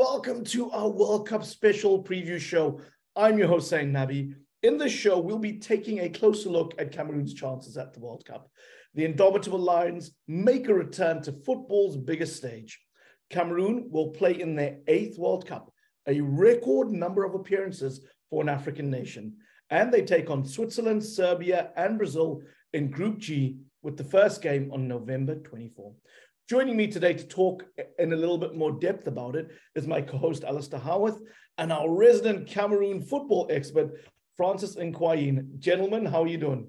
welcome to our World Cup special preview show. I'm your host, Zain Nabi. In this show, we'll be taking a closer look at Cameroon's chances at the World Cup. The indomitable Lions make a return to football's biggest stage. Cameroon will play in their eighth World Cup, a record number of appearances for an African nation. And they take on Switzerland, Serbia, and Brazil in Group G with the first game on November 24. Joining me today to talk in a little bit more depth about it is my co-host Alistair Howarth and our resident Cameroon football expert, Francis Nkwayin. Gentlemen, how are you doing?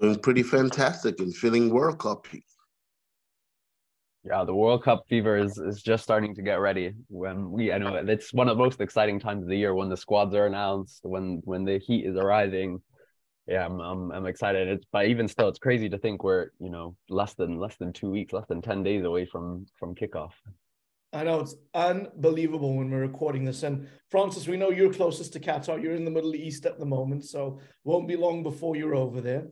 Doing pretty fantastic and feeling World Cup. Yeah, the World Cup fever is, is just starting to get ready. When we, I know it's one of the most exciting times of the year when the squads are announced, when when the heat is arriving, yeah, I'm, I'm I'm excited. It's but even still, it's crazy to think we're you know less than less than two weeks, less than ten days away from from kickoff. I know it's unbelievable when we're recording this. And Francis, we know you're closest to Qatar. You're in the Middle East at the moment, so won't be long before you're over there.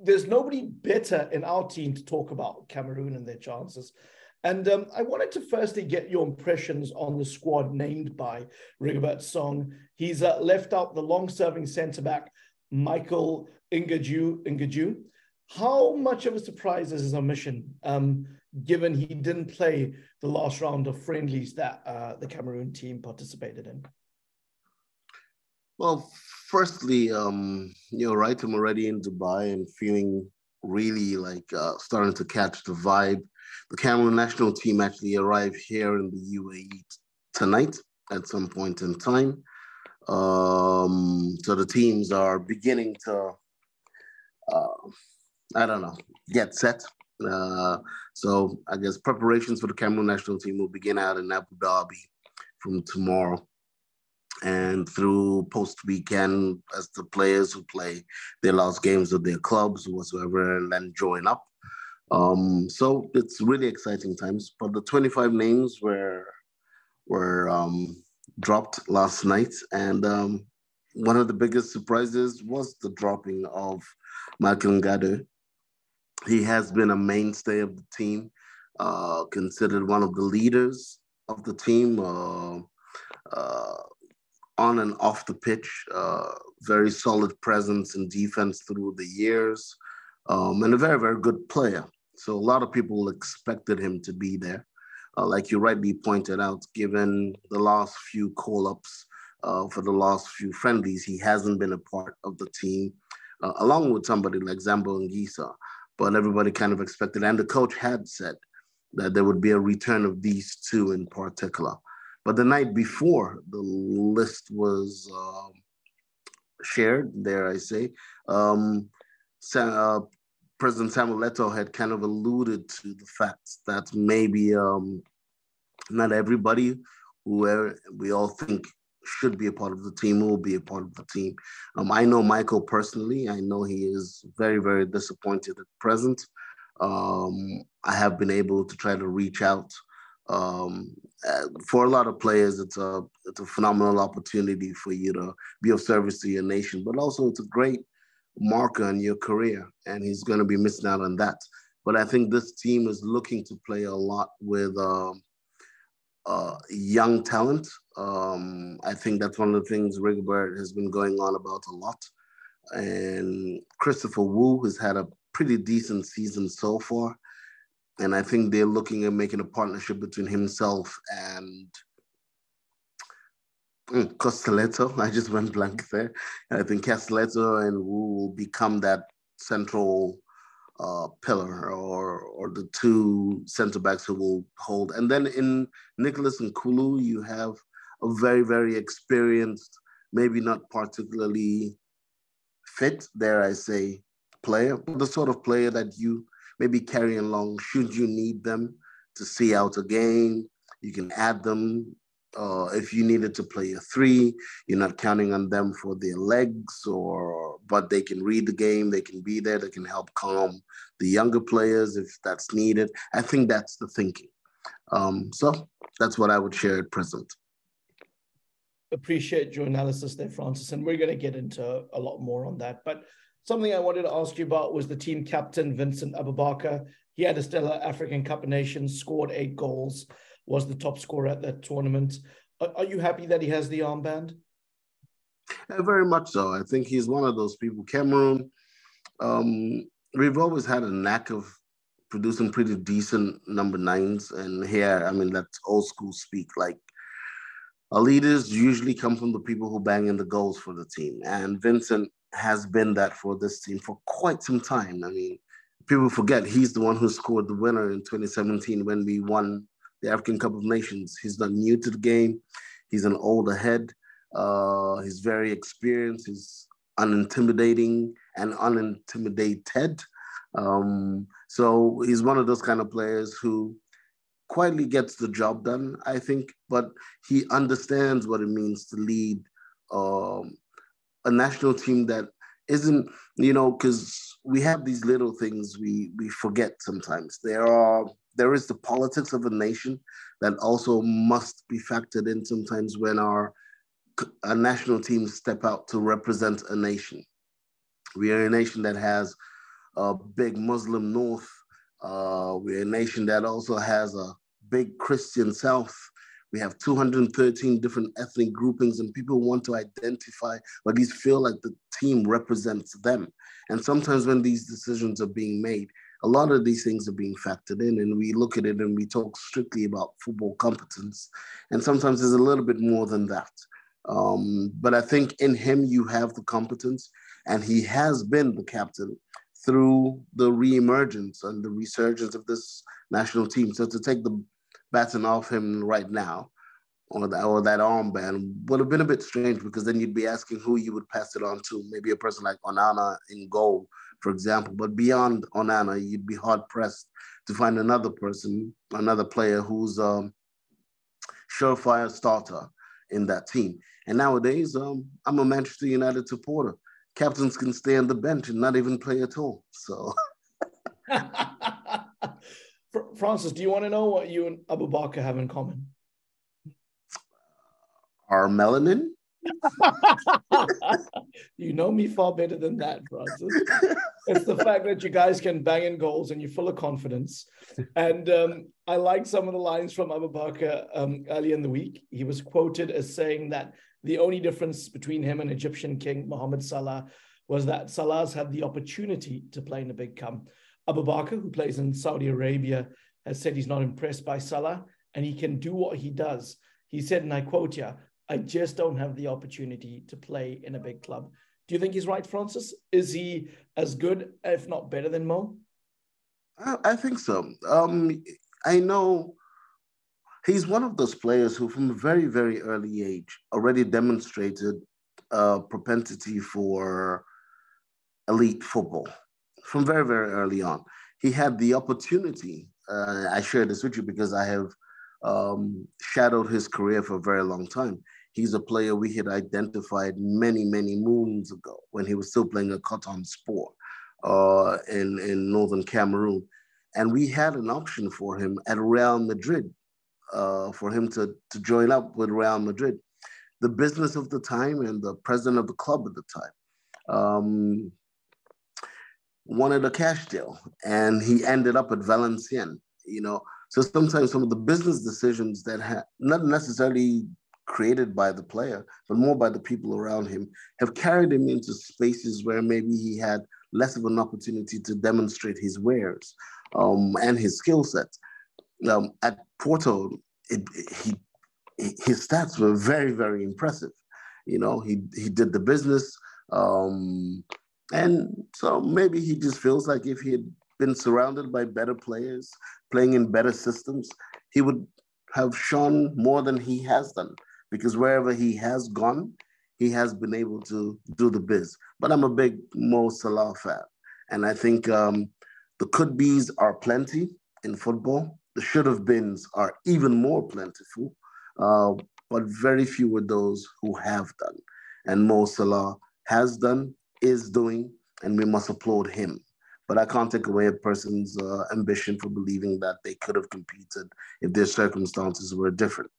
There's nobody better in our team to talk about Cameroon and their chances. And um, I wanted to firstly get your impressions on the squad named by Rigobert Song. He's uh, left out the long-serving centre back Michael Ingaju. Ingaju. How much of a surprise is his omission, um, given he didn't play the last round of friendlies that uh, the Cameroon team participated in? Well, firstly, um, you're right. I'm already in Dubai and feeling really like uh, starting to catch the vibe. The Cameroon national team actually arrived here in the UAE tonight at some point in time. Um, so the teams are beginning to, uh, I don't know, get set. Uh, so I guess preparations for the Cameroon national team will begin out in Abu Dhabi from tomorrow and through post weekend as the players who play their last games with their clubs or whatsoever and then join up. Um, so it's really exciting times. But the 25 names were were um, dropped last night. And um, one of the biggest surprises was the dropping of Michael Ngadeu. He has been a mainstay of the team, uh, considered one of the leaders of the team uh, uh, on and off the pitch. Uh, very solid presence in defense through the years, um, and a very, very good player. So a lot of people expected him to be there uh, like you rightly pointed out, given the last few call ups uh, for the last few friendlies, he hasn't been a part of the team, uh, along with somebody like Zambo Anguissa. But everybody kind of expected, and the coach had said that there would be a return of these two in particular. But the night before the list was um, shared, there I say, um, uh, President Samuel Eto'o had kind of alluded to the fact that maybe um, not everybody who we all think should be a part of the team will be a part of the team. Um, I know Michael personally. I know he is very, very disappointed at present. Um, I have been able to try to reach out. Um, uh, for a lot of players, it's a it's a phenomenal opportunity for you to be of service to your nation, but also it's a great marker in your career, and he's going to be missing out on that. But I think this team is looking to play a lot with uh, uh, young talent. Um, I think that's one of the things Rigobert has been going on about a lot. And Christopher Wooh has had a pretty decent season so far. And I think they're looking at making a partnership between himself and Mm, Castelletto, I just went blank there. I think Castelletto and Wooh will become that central uh, pillar or or the two center backs who will hold. And then in Nicolas Nkoulou, you have a very, very experienced, maybe not particularly fit, dare I say, player, but the sort of player that you maybe carry along should you need them to see out a game. You can add them uh, if you needed to play a three, you're not counting on them for their legs, or but they can read the game, they can be there, they can help calm the younger players if that's needed. I think that's the thinking. Um, so that's what I would share at present. Appreciate your analysis there, Francis, and we're going to get into a lot more on that. But Something I wanted to ask you about was the team captain, Vincent Aboubakar. He had a stellar African Cup of Nations, scored eight goals, was the top scorer at that tournament. Are, are you happy that he has the armband? Yeah, very much so. I think he's one of those people. Cameroon, um, we've always had a knack of producing pretty decent number nines. And here, I mean, that's old school speak. Like our leaders usually come from the people who bang in the goals for the team. And Vincent has been that for this team for quite some time. I mean, people forget he's the one who scored the winner in 2017 when we won the African Cup of Nations. He's not new to the game. He's an older head. Uh, he's very experienced. He's unintimidating and unintimidated. Um, so he's one of those kind of players who quietly gets the job done, I think, but he understands what it means to lead um, a national team that isn't, you know, because we have these little things we we forget sometimes. There are there is the politics of a nation that also must be factored in sometimes when our, our national teams step out to represent a nation. We are a nation that has a big Muslim north. Uh, we're a nation that also has a big Christian south. We have 213 different ethnic groupings, and people want to identify or at least feel like the team represents them. And sometimes when these decisions are being made, a lot of these things are being factored in, and we look at it and we talk strictly about football competence. And sometimes there's a little bit more than that. Um, but I think in him, you have the competence, and he has been the captain through the reemergence and the resurgence of this national team. So to take the baton off him right now, or that, or that armband would have been a bit strange because then you'd be asking who you would pass it on to. Maybe a person like Onana in goal, for example. But beyond Onana, you'd be hard pressed to find another person, another player who's a surefire starter in that team. And nowadays, um, I'm a Manchester United supporter. Captains can stay on the bench and not even play at all. So. Francis, do you want to know what you and Aboubakar have in common? Our melanin? you know me far better than that, Francis. it's the fact that you guys can bang in goals and you're full of confidence. And um, I like some of the lines from Aboubakar um, earlier in the week. He was quoted as saying that the only difference between him and Egyptian king Mohammed Salah was that Salah's had the opportunity to play in a big camp. Aboubakar, who plays in Saudi Arabia, has said he's not impressed by Salah and he can do what he does. He said, and I quote here, I just don't have the opportunity to play in a big club. Do you think he's right, Francis? Is he as good, if not better than Mo? I, think so. Um, I know he's one of those players who, from a very, very early age, already demonstrated a propensity for elite football from very, very early on. He had the opportunity. Uh, I share this with you because I have um, shadowed his career for a very long time. He's a player we had identified many, many moons ago when he was still playing a Coton Sport uh, in, in northern Cameroon. And we had an option for him at Real Madrid uh, for him to, to join up with Real Madrid. The business of the time and the president of the club at the time um, wanted a cash deal, and he ended up at Valenciennes. You know, so sometimes some of the business decisions that have not necessarily created by the player, but more by the people around him, have carried him into spaces where maybe he had less of an opportunity to demonstrate his wares um, and his skill set. Um, at Porto, it, he his stats were very very impressive. You know, he he did the business, um, and so maybe he just feels like if he had been surrounded by better players, playing in better systems, he would have shown more than he has done because wherever he has gone, he has been able to do the biz. But I'm a big Mo Salah fan. And I think um, the could be's are plenty in football. The should have beens are even more plentiful, uh, but very few are those who have done. And Mo Salah has done, is doing, and we must applaud him. But I can't take away a person's uh, ambition for believing that they could have competed if their circumstances were different.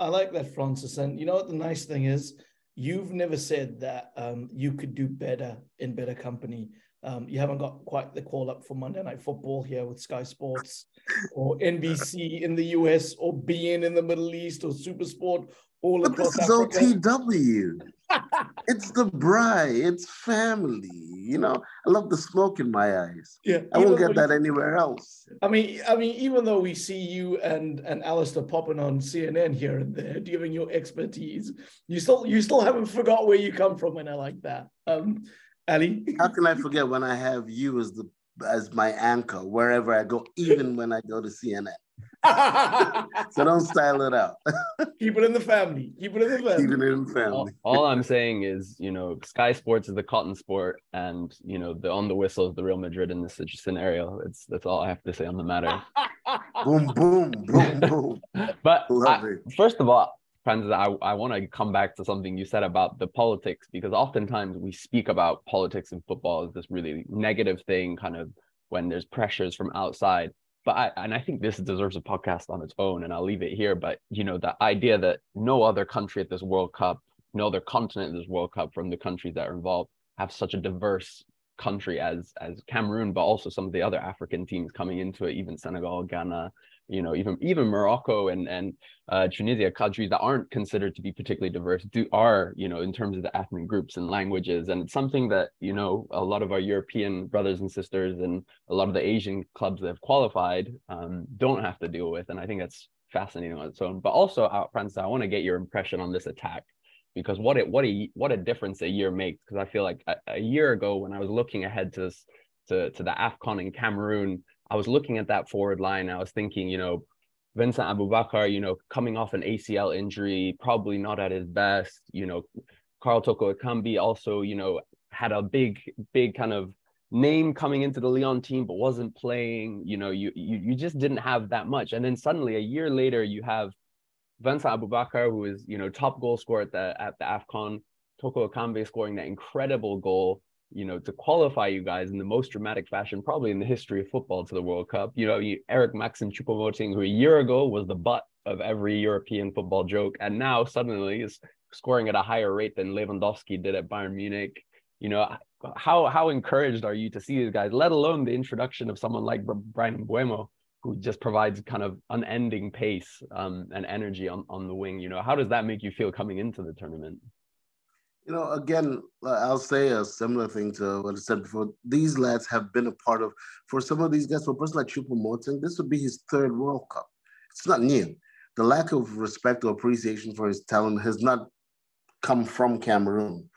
I like that, Francis. And you know what the nice thing is? you've never said that um, you could do better in better company. Um, you haven't got quite the call up for Monday Night Football here with Sky Sports or NBC in the US or beIN in the Middle East or Supersport all but across this is Africa. OTW. it's the bride. It's family. You know, I love the smoke in my eyes. Yeah, I won't get that anywhere else. I mean, I mean, even though we see you and and Alistair popping on CNN here and there, giving your expertise, you still you still haven't forgot where you come from, and I like that. Um, Ali, How can I forget when I have you as the as my anchor wherever I go, even when I go to CNN? So don't style it out. keep it in the family. Keep it in the family. Keep it in the all, family. all I'm saying is, you know, Sky Sports is the cotton sport, and you know, the on the whistle is the Real Madrid in this scenario. It's that's all I have to say on the matter. Boom, boom, boom, boom. But Love I- it. first of all, friends, I, I want to come back to something you said about the politics because oftentimes we speak about politics in football as this really negative thing, kind of when there's pressures from outside. But I and I think this deserves a podcast on its own, and I'll leave it here. But you know, the idea that no other country at this World Cup, no other continent at this World Cup from the countries that are involved have such a diverse country as as Cameroon, but also some of the other African teams coming into it, even Senegal, Ghana, you know, even even Morocco and and uh, Tunisia, countries that aren't considered to be particularly diverse, do are you know in terms of the ethnic groups and languages, and it's something that you know a lot of our European brothers and sisters and a lot of the Asian clubs that have qualified um, don't have to deal with, and I think that's fascinating on its own. But also, uh, Francis, I want to get your impression on this attack because what it what a what a difference a year makes. Because I feel like a, a year ago when I was looking ahead to this to to the Afcon in Cameroon, I was looking at that forward line. I was thinking, you know, Vincent Aboubakar, you know, coming off an ACL injury, probably not at his best. You know, Karl Toko Ekambi also, you know, had a big, big kind of name coming into the Lyon team, but wasn't playing. You know, you you you just didn't have that much. And then suddenly a year later, you have Vincent Aboubakar, who is, you know, top goal scorer at the at the AFCON, Toko Ekambi scoring that incredible goal you know, to qualify you guys in the most dramatic fashion, probably in the history of football to the World Cup. You know, you, Eric Maxim Choupo-Moting, who a year ago was the butt of every European football joke, and now suddenly is scoring at a higher rate than Lewandowski did at Bayern Munich. You know, how how encouraged are you to see these guys, let alone the introduction of someone like Bryan Mbeumo, who just provides kind of unending pace um, and energy on, on the wing? You know, how does that make you feel coming into the tournament? You know, again, I'll say a similar thing to what I said before. These lads have been a part of, for some of these guys, for a person like Choupo-Moting, this would be his third World Cup. It's not new. The lack of respect or appreciation for his talent has not come from Cameroon.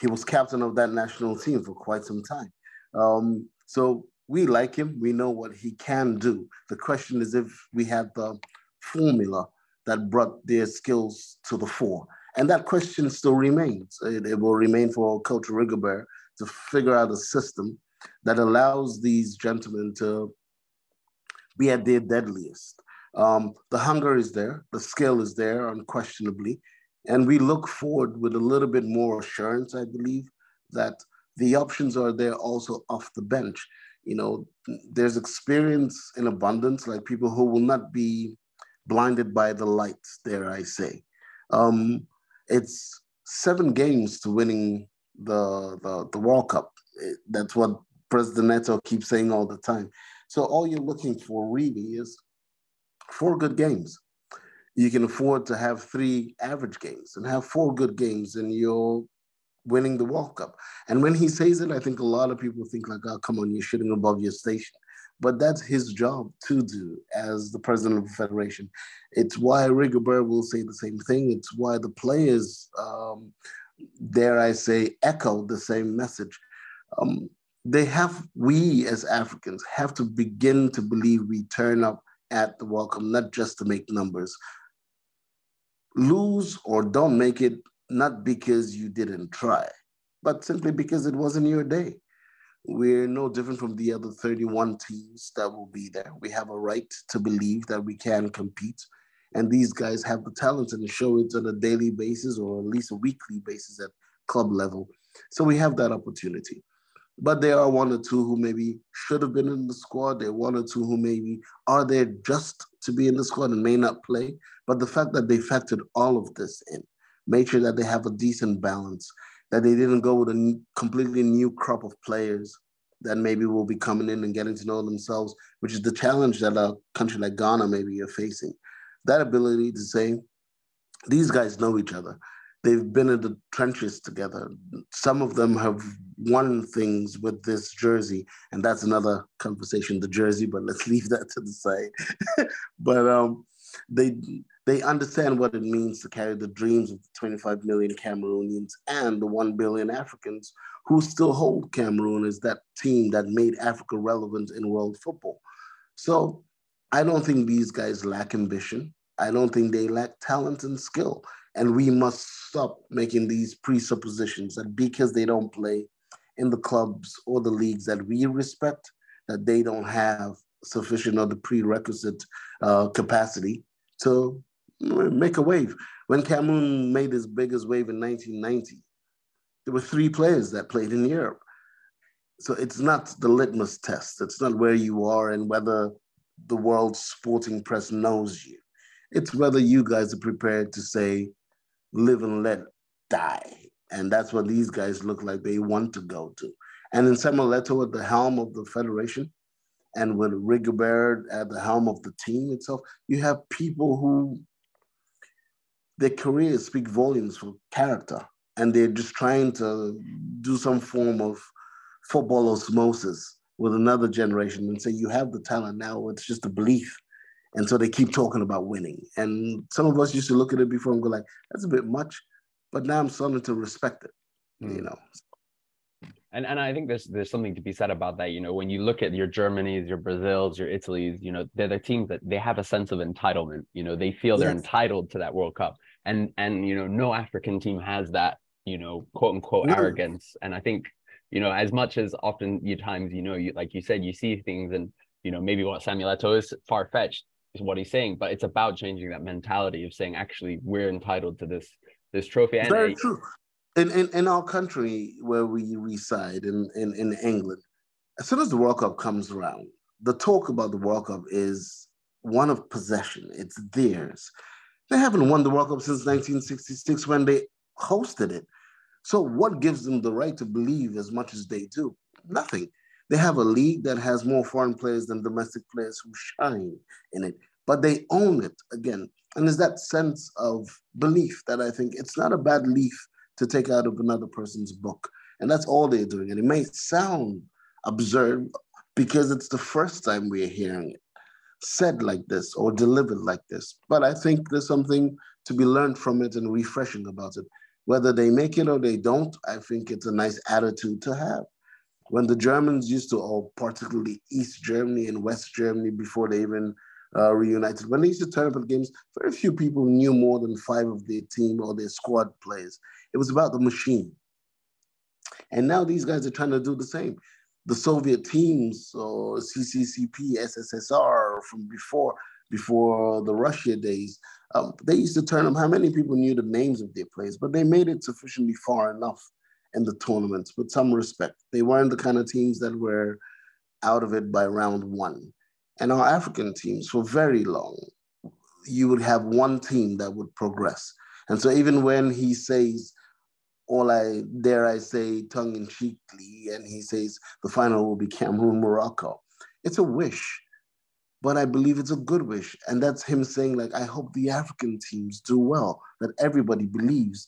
He was captain of that national team for quite some time. Um, so we like him. We know what he can do. The question is if we had the formula that brought their skills to the fore. And that question still remains. It, it will remain for Coach Rigobert to figure out a system that allows these gentlemen to be at their deadliest. Um, the hunger is there, the skill is there, unquestionably. And we look forward with a little bit more assurance, I believe, that the options are there also off the bench. You know, there's experience in abundance, like people who will not be blinded by the lights, dare I say. Um, it's seven games to winning the, the, the World Cup. It, that's what President Eto'o keeps saying all the time. So all you're looking for really is four good games. You can afford to have three average games and have four good games, and you're winning the World Cup. And when he says it, I think a lot of people think like, "Oh, come on, you're shooting above your station." But that's his job to do as the president of the federation. It's why Rigobert will say the same thing. It's why the players, um, dare I say, echo the same message. Um, they have, we as Africans have to begin to believe we turn up at the welcome, not just to make numbers. Lose or don't make it, not because you didn't try, but simply because it wasn't your day. We're no different from the other 31 teams that will be there. We have a right to believe that we can compete. And these guys have the talent and show it on a daily basis or at least a weekly basis at club level. So we have that opportunity. But there are one or two who maybe should have been in the squad. There are one or two who maybe are there just to be in the squad and may not play. But the fact that they factored all of this in made sure that they have a decent balance, that they didn't go with a completely new crop of players that maybe will be coming in and getting to know themselves, which is the challenge that a country like Ghana maybe are facing. That ability to say, these guys know each other. They've been in the trenches together. Some of them have won things with this jersey, and that's another conversation, the jersey, but let's leave that to the side. but um, they they understand what it means to carry the dreams of the 25 million Cameroonians and the 1 billion Africans who still hold Cameroon as that team that made Africa relevant in world football. So I don't think these guys lack ambition. I don't think they lack talent and skill. And we must stop making these presuppositions that because they don't play in the clubs or the leagues that we respect, that they don't have sufficient or the prerequisite uh, capacity to make a wave. When Cameroon made his biggest wave in 1990, there were three players that played in Europe. So it's not the litmus test. It's not where you are and whether the world sporting press knows you. It's whether you guys are prepared to say, live and let die. And that's what these guys look like they want to go to. And in Samuel Eto'o at the helm of the federation, and with Rigobert at the helm of the team itself, you have people who their careers speak volumes for character and they're just trying to do some form of football osmosis with another generation and say you have the talent now it's just a belief and so they keep talking about winning and some of us used to look at it before and go like that's a bit much but now i'm starting to respect it mm. you know and and I think there's there's something to be said about that. You know, when you look at your Germanys, your Brazils, your Italys, you know, they're the teams that they have a sense of entitlement. You know, they feel they're yes. entitled to that World Cup, and and you know, no African team has that you know, quote unquote arrogance. And I think, you know, as much as often you times, you know, you like you said, you see things and you know, maybe what Samuel Eto'o is far fetched is what he's saying, but it's about changing that mentality of saying actually we're entitled to this this trophy. And Very true. In, in in our country where we reside in, in in England, as soon as the World Cup comes around, the talk about the World Cup is one of possession. It's theirs. They haven't won the World Cup since 1966 when they hosted it. So, what gives them the right to believe as much as they do? Nothing. They have a league that has more foreign players than domestic players who shine in it, but they own it again. And there's that sense of belief that I think it's not a bad leaf to take out of another person's book. And that's all they're doing. And it may sound absurd because it's the first time we're hearing it said like this or delivered like this. But I think there's something to be learned from it and refreshing about it. Whether they make it or they don't, I think it's a nice attitude to have. When the Germans used to, or particularly East Germany and West Germany before they even uh, reunited, when they used to turn up at games, very few people knew more than five of their team or their squad players. It was about the machine. And now these guys are trying to do the same. The Soviet teams or CCCP, SSSR from before, before the Russia days, um, they used to turn them. How many people knew the names of their players? But they made it sufficiently far enough in the tournaments with some respect. They weren't the kind of teams that were out of it by round one. And our African teams, for very long, you would have one team that would progress. And so even when he says, all I dare I say tongue in cheekly, and he says the final will be Cameroon Morocco, it's a wish but I believe it's a good wish. And that's him saying, like, I hope the African teams do well, that everybody believes.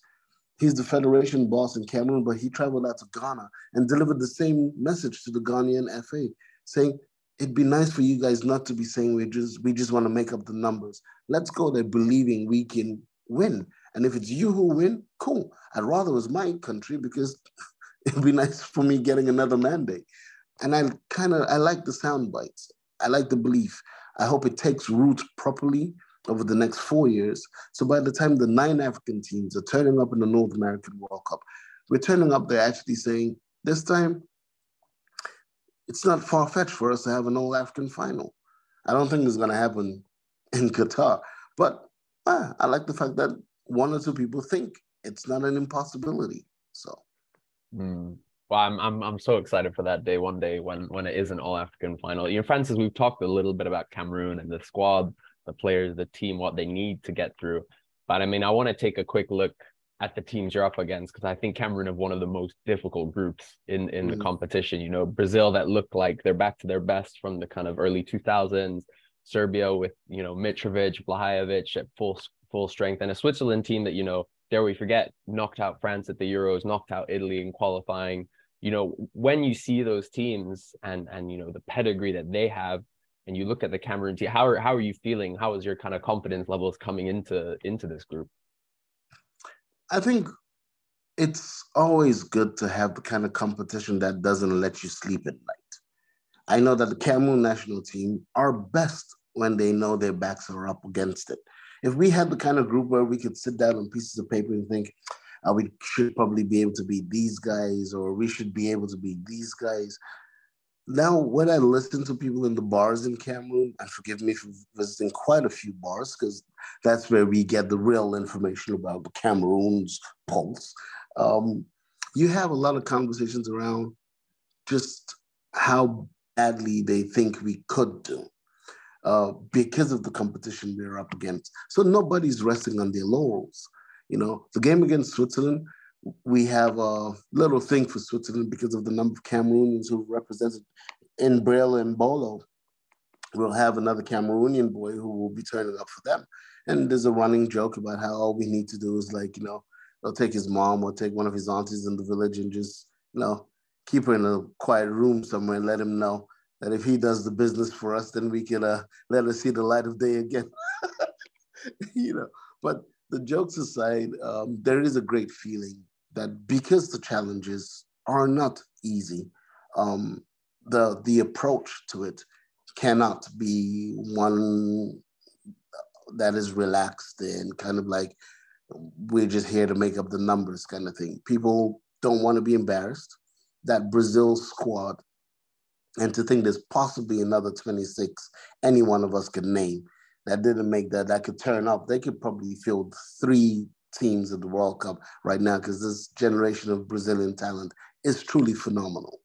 He's the federation boss in Cameroon, but he traveled out to Ghana and delivered the same message to the Ghanaian FA, saying, it'd be nice for you guys not to be saying we just we just want to make up the numbers. Let's go there believing we can win. And if it's you who win, cool. I'd rather it was my country because it'd be nice for me getting another mandate. And I kind of I like the sound bites. I like the belief. I hope it takes root properly over the next four years. So by the time the nine African teams are turning up in the North American World Cup, we're turning up there actually saying, this time, it's not far fetched for us to have an all African final. I don't think it's going to happen in Qatar. But ah, I like the fact that one or two people think it's not an impossibility. So. Mm. Well, I'm I'm I'm so excited for that day one day when when it is an all African final. You know, Francis, we've talked a little bit about Cameroon and the squad, the players, the team, what they need to get through. But I mean, I want to take a quick look at the teams you're up against because I think Cameroon have one of the most difficult groups in in mm. the competition. You know, Brazil that look like they're back to their best from the kind of early 2000s. Serbia with you know Mitrovic, Vlahovic at full full strength, and a Switzerland team that you know dare we forget knocked out France at the Euros, knocked out Italy in qualifying. You know, when you see those teams and and you know the pedigree that they have, and you look at the Cameroon team, how are how are you feeling? How is your kind of confidence levels coming into into this group? I think it's always good to have the kind of competition that doesn't let you sleep at night. I know that the Cameroon national team are best when they know their backs are up against it. If we had the kind of group where we could sit down on pieces of paper and think, uh, we should probably be able to beat these guys, or we should be able to beat these guys. Now, when I listen to people in the bars in Cameroon, and forgive me for visiting quite a few bars, because that's where we get the real information about Cameroon's pulse. Um, you have a lot of conversations around just how badly they think we could do uh, because of the competition we're up against. So nobody's resting on their laurels. You know, the game against Switzerland, we have a little thing for Switzerland because of the number of Cameroonians who represented in Breel Embolo. We'll have another Cameroonian boy who will be turning up for them. And there's a running joke about how all we need to do is like, you know, they'll take his mom or take one of his aunties in the village and just, you know, keep her in a quiet room somewhere and let him know that if he does the business for us, then we can uh, let us see the light of day again. you know, but the jokes aside, um, there is a great feeling that because the challenges are not easy, um, the the approach to it cannot be one that is relaxed and kind of like we're just here to make up the numbers kind of thing. People don't want to be embarrassed. That Brazil squad and to think there's possibly another 26 any one of us could name that didn't make that that could turn up they could probably field three teams at the world cup right now because this generation of brazilian talent is truly phenomenal.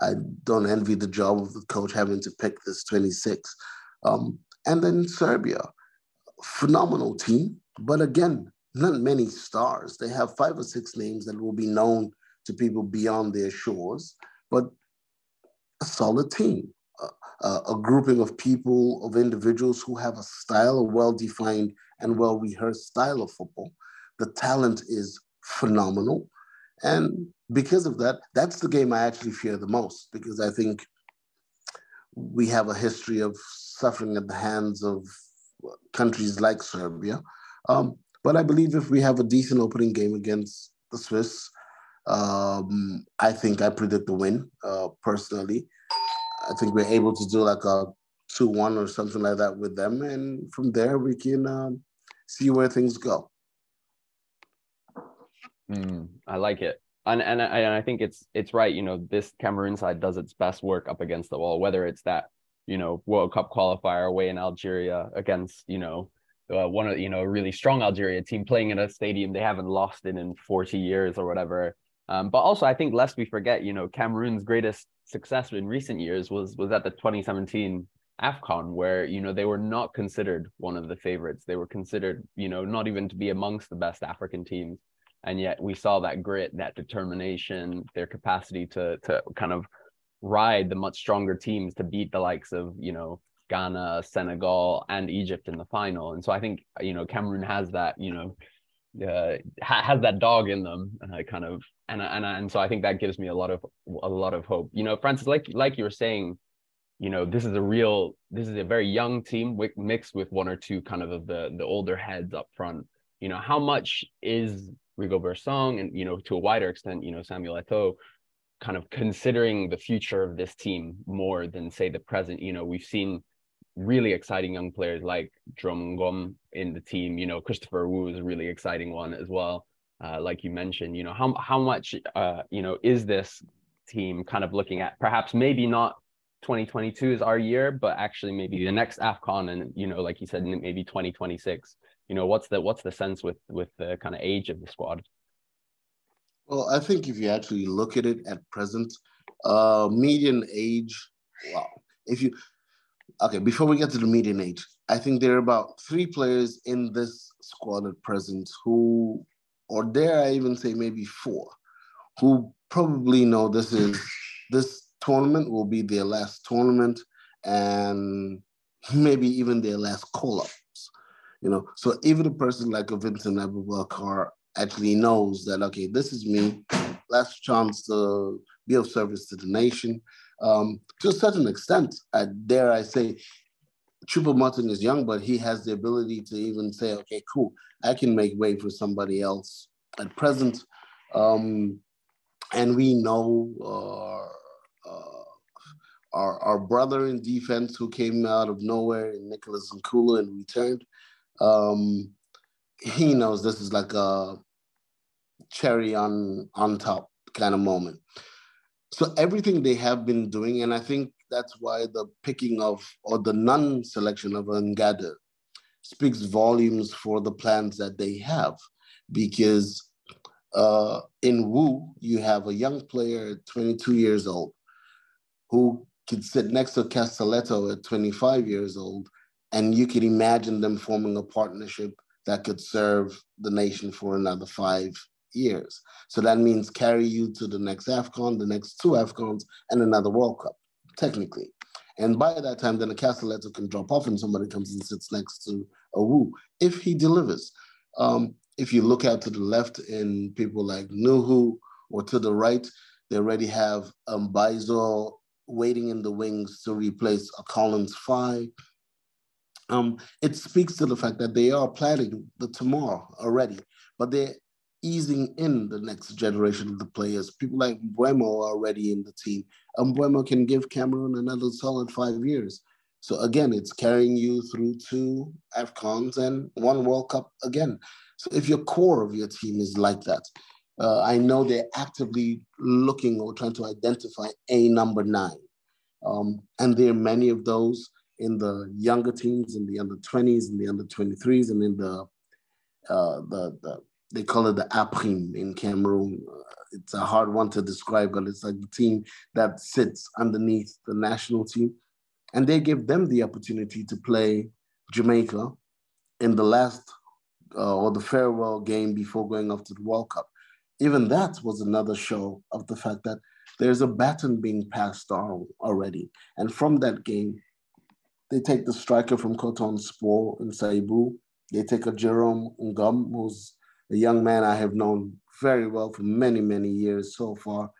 I don't envy the job of the coach having to pick this 26 um, and then serbia phenomenal team but again not many stars. They have five or six names that will be known to people beyond their shores but a solid team, a grouping of people, of individuals who have a style, a well defined and well rehearsed style of football. The talent is phenomenal. And because of that, that's the game I actually fear the most because I think we have a history of suffering at the hands of countries like Serbia. Um, but I believe if we have a decent opening game against the Swiss, um, I think I predict the win uh, personally. I think we're able to do like a 2 1 or something like that with them. And from there, we can um, see where things go. Mm, I like it. And, and, I, and I think it's it's right. You know, this Cameroon side does its best work up against the wall, whether it's that, you know, World Cup qualifier away in Algeria against, you know, uh, one of you know a really strong Algeria team playing in a stadium they haven't lost in in 40 years or whatever um, but also, I think lest we forget, you know, Cameroon's greatest success in recent years was was at the 2017 AFCON, where you know they were not considered one of the favorites. They were considered, you know, not even to be amongst the best African teams, and yet we saw that grit, that determination, their capacity to to kind of ride the much stronger teams to beat the likes of you know Ghana, Senegal, and Egypt in the final. And so I think you know Cameroon has that you know uh, ha- has that dog in them, I kind of and and and so I think that gives me a lot of a lot of hope. You know, Francis, like like you were saying, you know, this is a real this is a very young team mixed with one or two kind of, the the older heads up front. You know, how much is Rigobert Song and you know to a wider extent, you know, Samuel Eto'o kind of considering the future of this team more than say the present. You know, we've seen really exciting young players like Jerome Ngom in the team. You know, Christopher Wooh is a really exciting one as well. Uh, like you mentioned, you know, how how much uh, you know is this team kind of looking at perhaps maybe not 2022 is our year, but actually maybe the next AFCON and you know, like you said, maybe 2026. You know, what's the what's the sense with with the kind of age of the squad? Well, I think if you actually look at it at present, uh, median age, wow. If you okay, before we get to the median age, I think there are about three players in this squad at present who or dare I even say maybe four, who probably know this is this tournament will be their last tournament and maybe even their last call-ups. You know, so even a person like a Vincent Aboubakar actually knows that okay, this is me, last chance to be of service to the nation. Um, to a certain extent, I dare I say, Choupo-Moting is young, but he has the ability to even say, okay, cool, I can make way for somebody else at present. Um, and we know uh, uh, our, our brother in defense who came out of nowhere, in Nicolas Nkoulou, and returned. Um, he knows this is like a cherry on on top kind of moment. So everything they have been doing, and I think that's why the picking of or the non-selection of Ngadeu speaks volumes for the plans that they have, because uh, in Wooh you have a young player at 22 years old who could sit next to Castelletto at 25 years old, and you could imagine them forming a partnership that could serve the nation for another five years. So that means carry you to the next AFCON, the next two AFCONs, and another World Cup, technically. And by that time, then the Castelletto can drop off and somebody comes and sits next to a Wooh if he delivers. Um, if you look out to the left in people like Nouhou or to the right, they already have um, Mbaizo waiting in the wings to replace a Collins Fai. Um, it speaks to the fact that they are planning the tomorrow already, but they're easing in the next generation of the players. People like Mbeumo are already in the team. And Mbeumo can give Cameroon another solid five years. So again, it's carrying you through two AFCONs and one World Cup again. So if your core of your team is like that, uh, I know they're actively looking or trying to identify a number nine. Um, and there are many of those in the younger teams, in the under 20s, in the under 23s, and in the uh, the, the they call it the Aprim in Cameroon. Uh, it's a hard one to describe, but it's like the team that sits underneath the national team. And they give them the opportunity to play Jamaica in the last uh, or the farewell game before going off to the World Cup. Even that was another show of the fact that there's a baton being passed on already. And from that game, they take the striker from Coton Sport in Souaibou. They take a Jerome Ngom, who's a young man I have known very well for many, many years so far.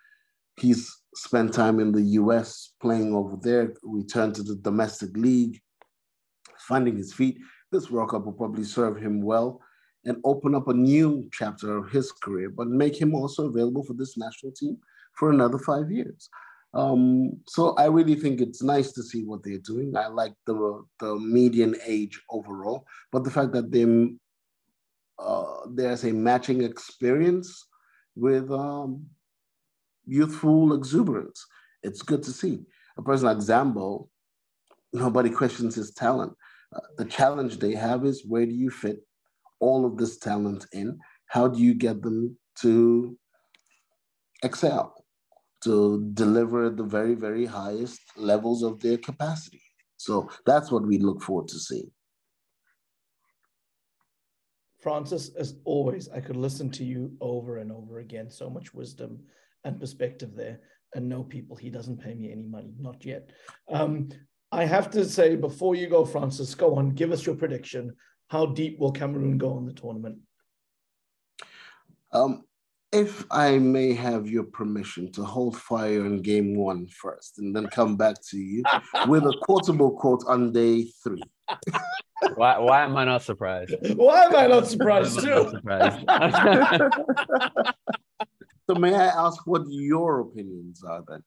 He's spent time in the US playing over there, returned to the domestic league, finding his feet. This World Cup will probably serve him well and open up a new chapter of his career, but make him also available for this national team for another five years. Um, so I really think it's nice to see what they're doing. I like the the median age overall, but the fact that they uh, there's a matching experience with um, youthful exuberance. It's good to see. A person like Zambo, nobody questions his talent. Uh, the challenge they have is where do you fit all of this talent in? How do you get them to excel, to deliver the very, very highest levels of their capacity? So that's what we look forward to seeing. Francis, as always, I could listen to you over and over again. So much wisdom and perspective there. And no, people, he doesn't pay me any money, not yet. Um, I have to say, before you go, Francis, go on, give us your prediction. How deep will Cameroon go in the tournament? Um, if I may have your permission to hold fire in game one first and then come back to you with a quotable quote on day three. Why, why am I not surprised? Why am I not surprised too? Not surprised? so may I ask what your opinions are then?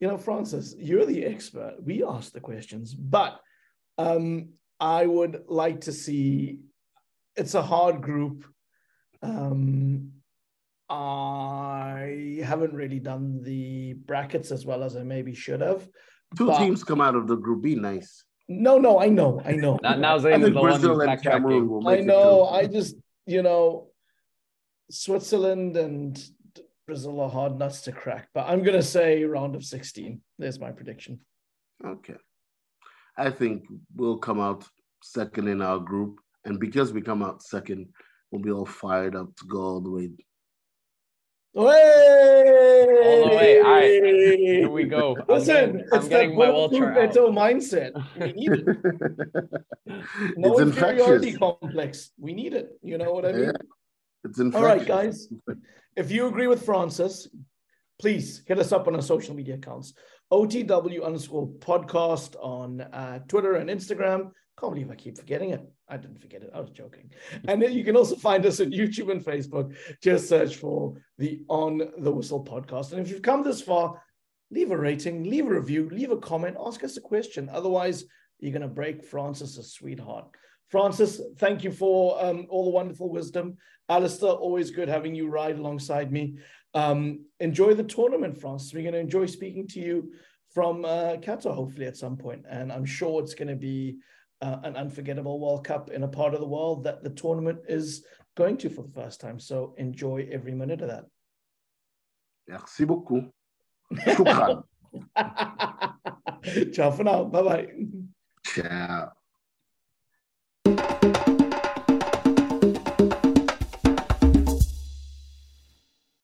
You know, Francis, you're the expert. We ask the questions, but um, I would like to see. It's a hard group. Um, I haven't really done the brackets as well as I maybe should have. Two but... teams come out of the group. Be nice. No, no, I know, I know. Now, now Zayn is the Brazil one and Cameroon will I know. I just, you know, Switzerland and Brazil are hard nuts to crack. But I'm gonna say round of 16. There's my prediction. Okay. I think we'll come out second in our group, and because we come out second, we'll be all fired up to go all the way. Hey! All the way. All right. Here we go. I'm Listen, getting, I'm it's getting that my bulletproof Walter out. Mindset. We need it. No it's inferiority infectious. complex. We need it. You know what I mean? Yeah. It's infectious. All right, guys. If you agree with Francis, please hit us up on our social media accounts. OTW underscore podcast on uh, Twitter and Instagram. Can't believe I keep forgetting it. I didn't forget it. I was joking. And then you can also find us on YouTube and Facebook. Just search for the On the Whistle podcast. And if you've come this far, leave a rating, leave a review, leave a comment, ask us a question. Otherwise, you're going to break Francis's sweetheart. Francis, thank you for um, all the wonderful wisdom. Alistair, always good having you ride alongside me. Um, enjoy the tournament, Francis. We're going to enjoy speaking to you from uh, Qatar, hopefully, at some point. And I'm sure it's going to be uh, an unforgettable World Cup in a part of the world that the tournament is going to for the first time. So enjoy every minute of that. Merci beaucoup. Shukran. Ciao for now. Bye bye. Ciao.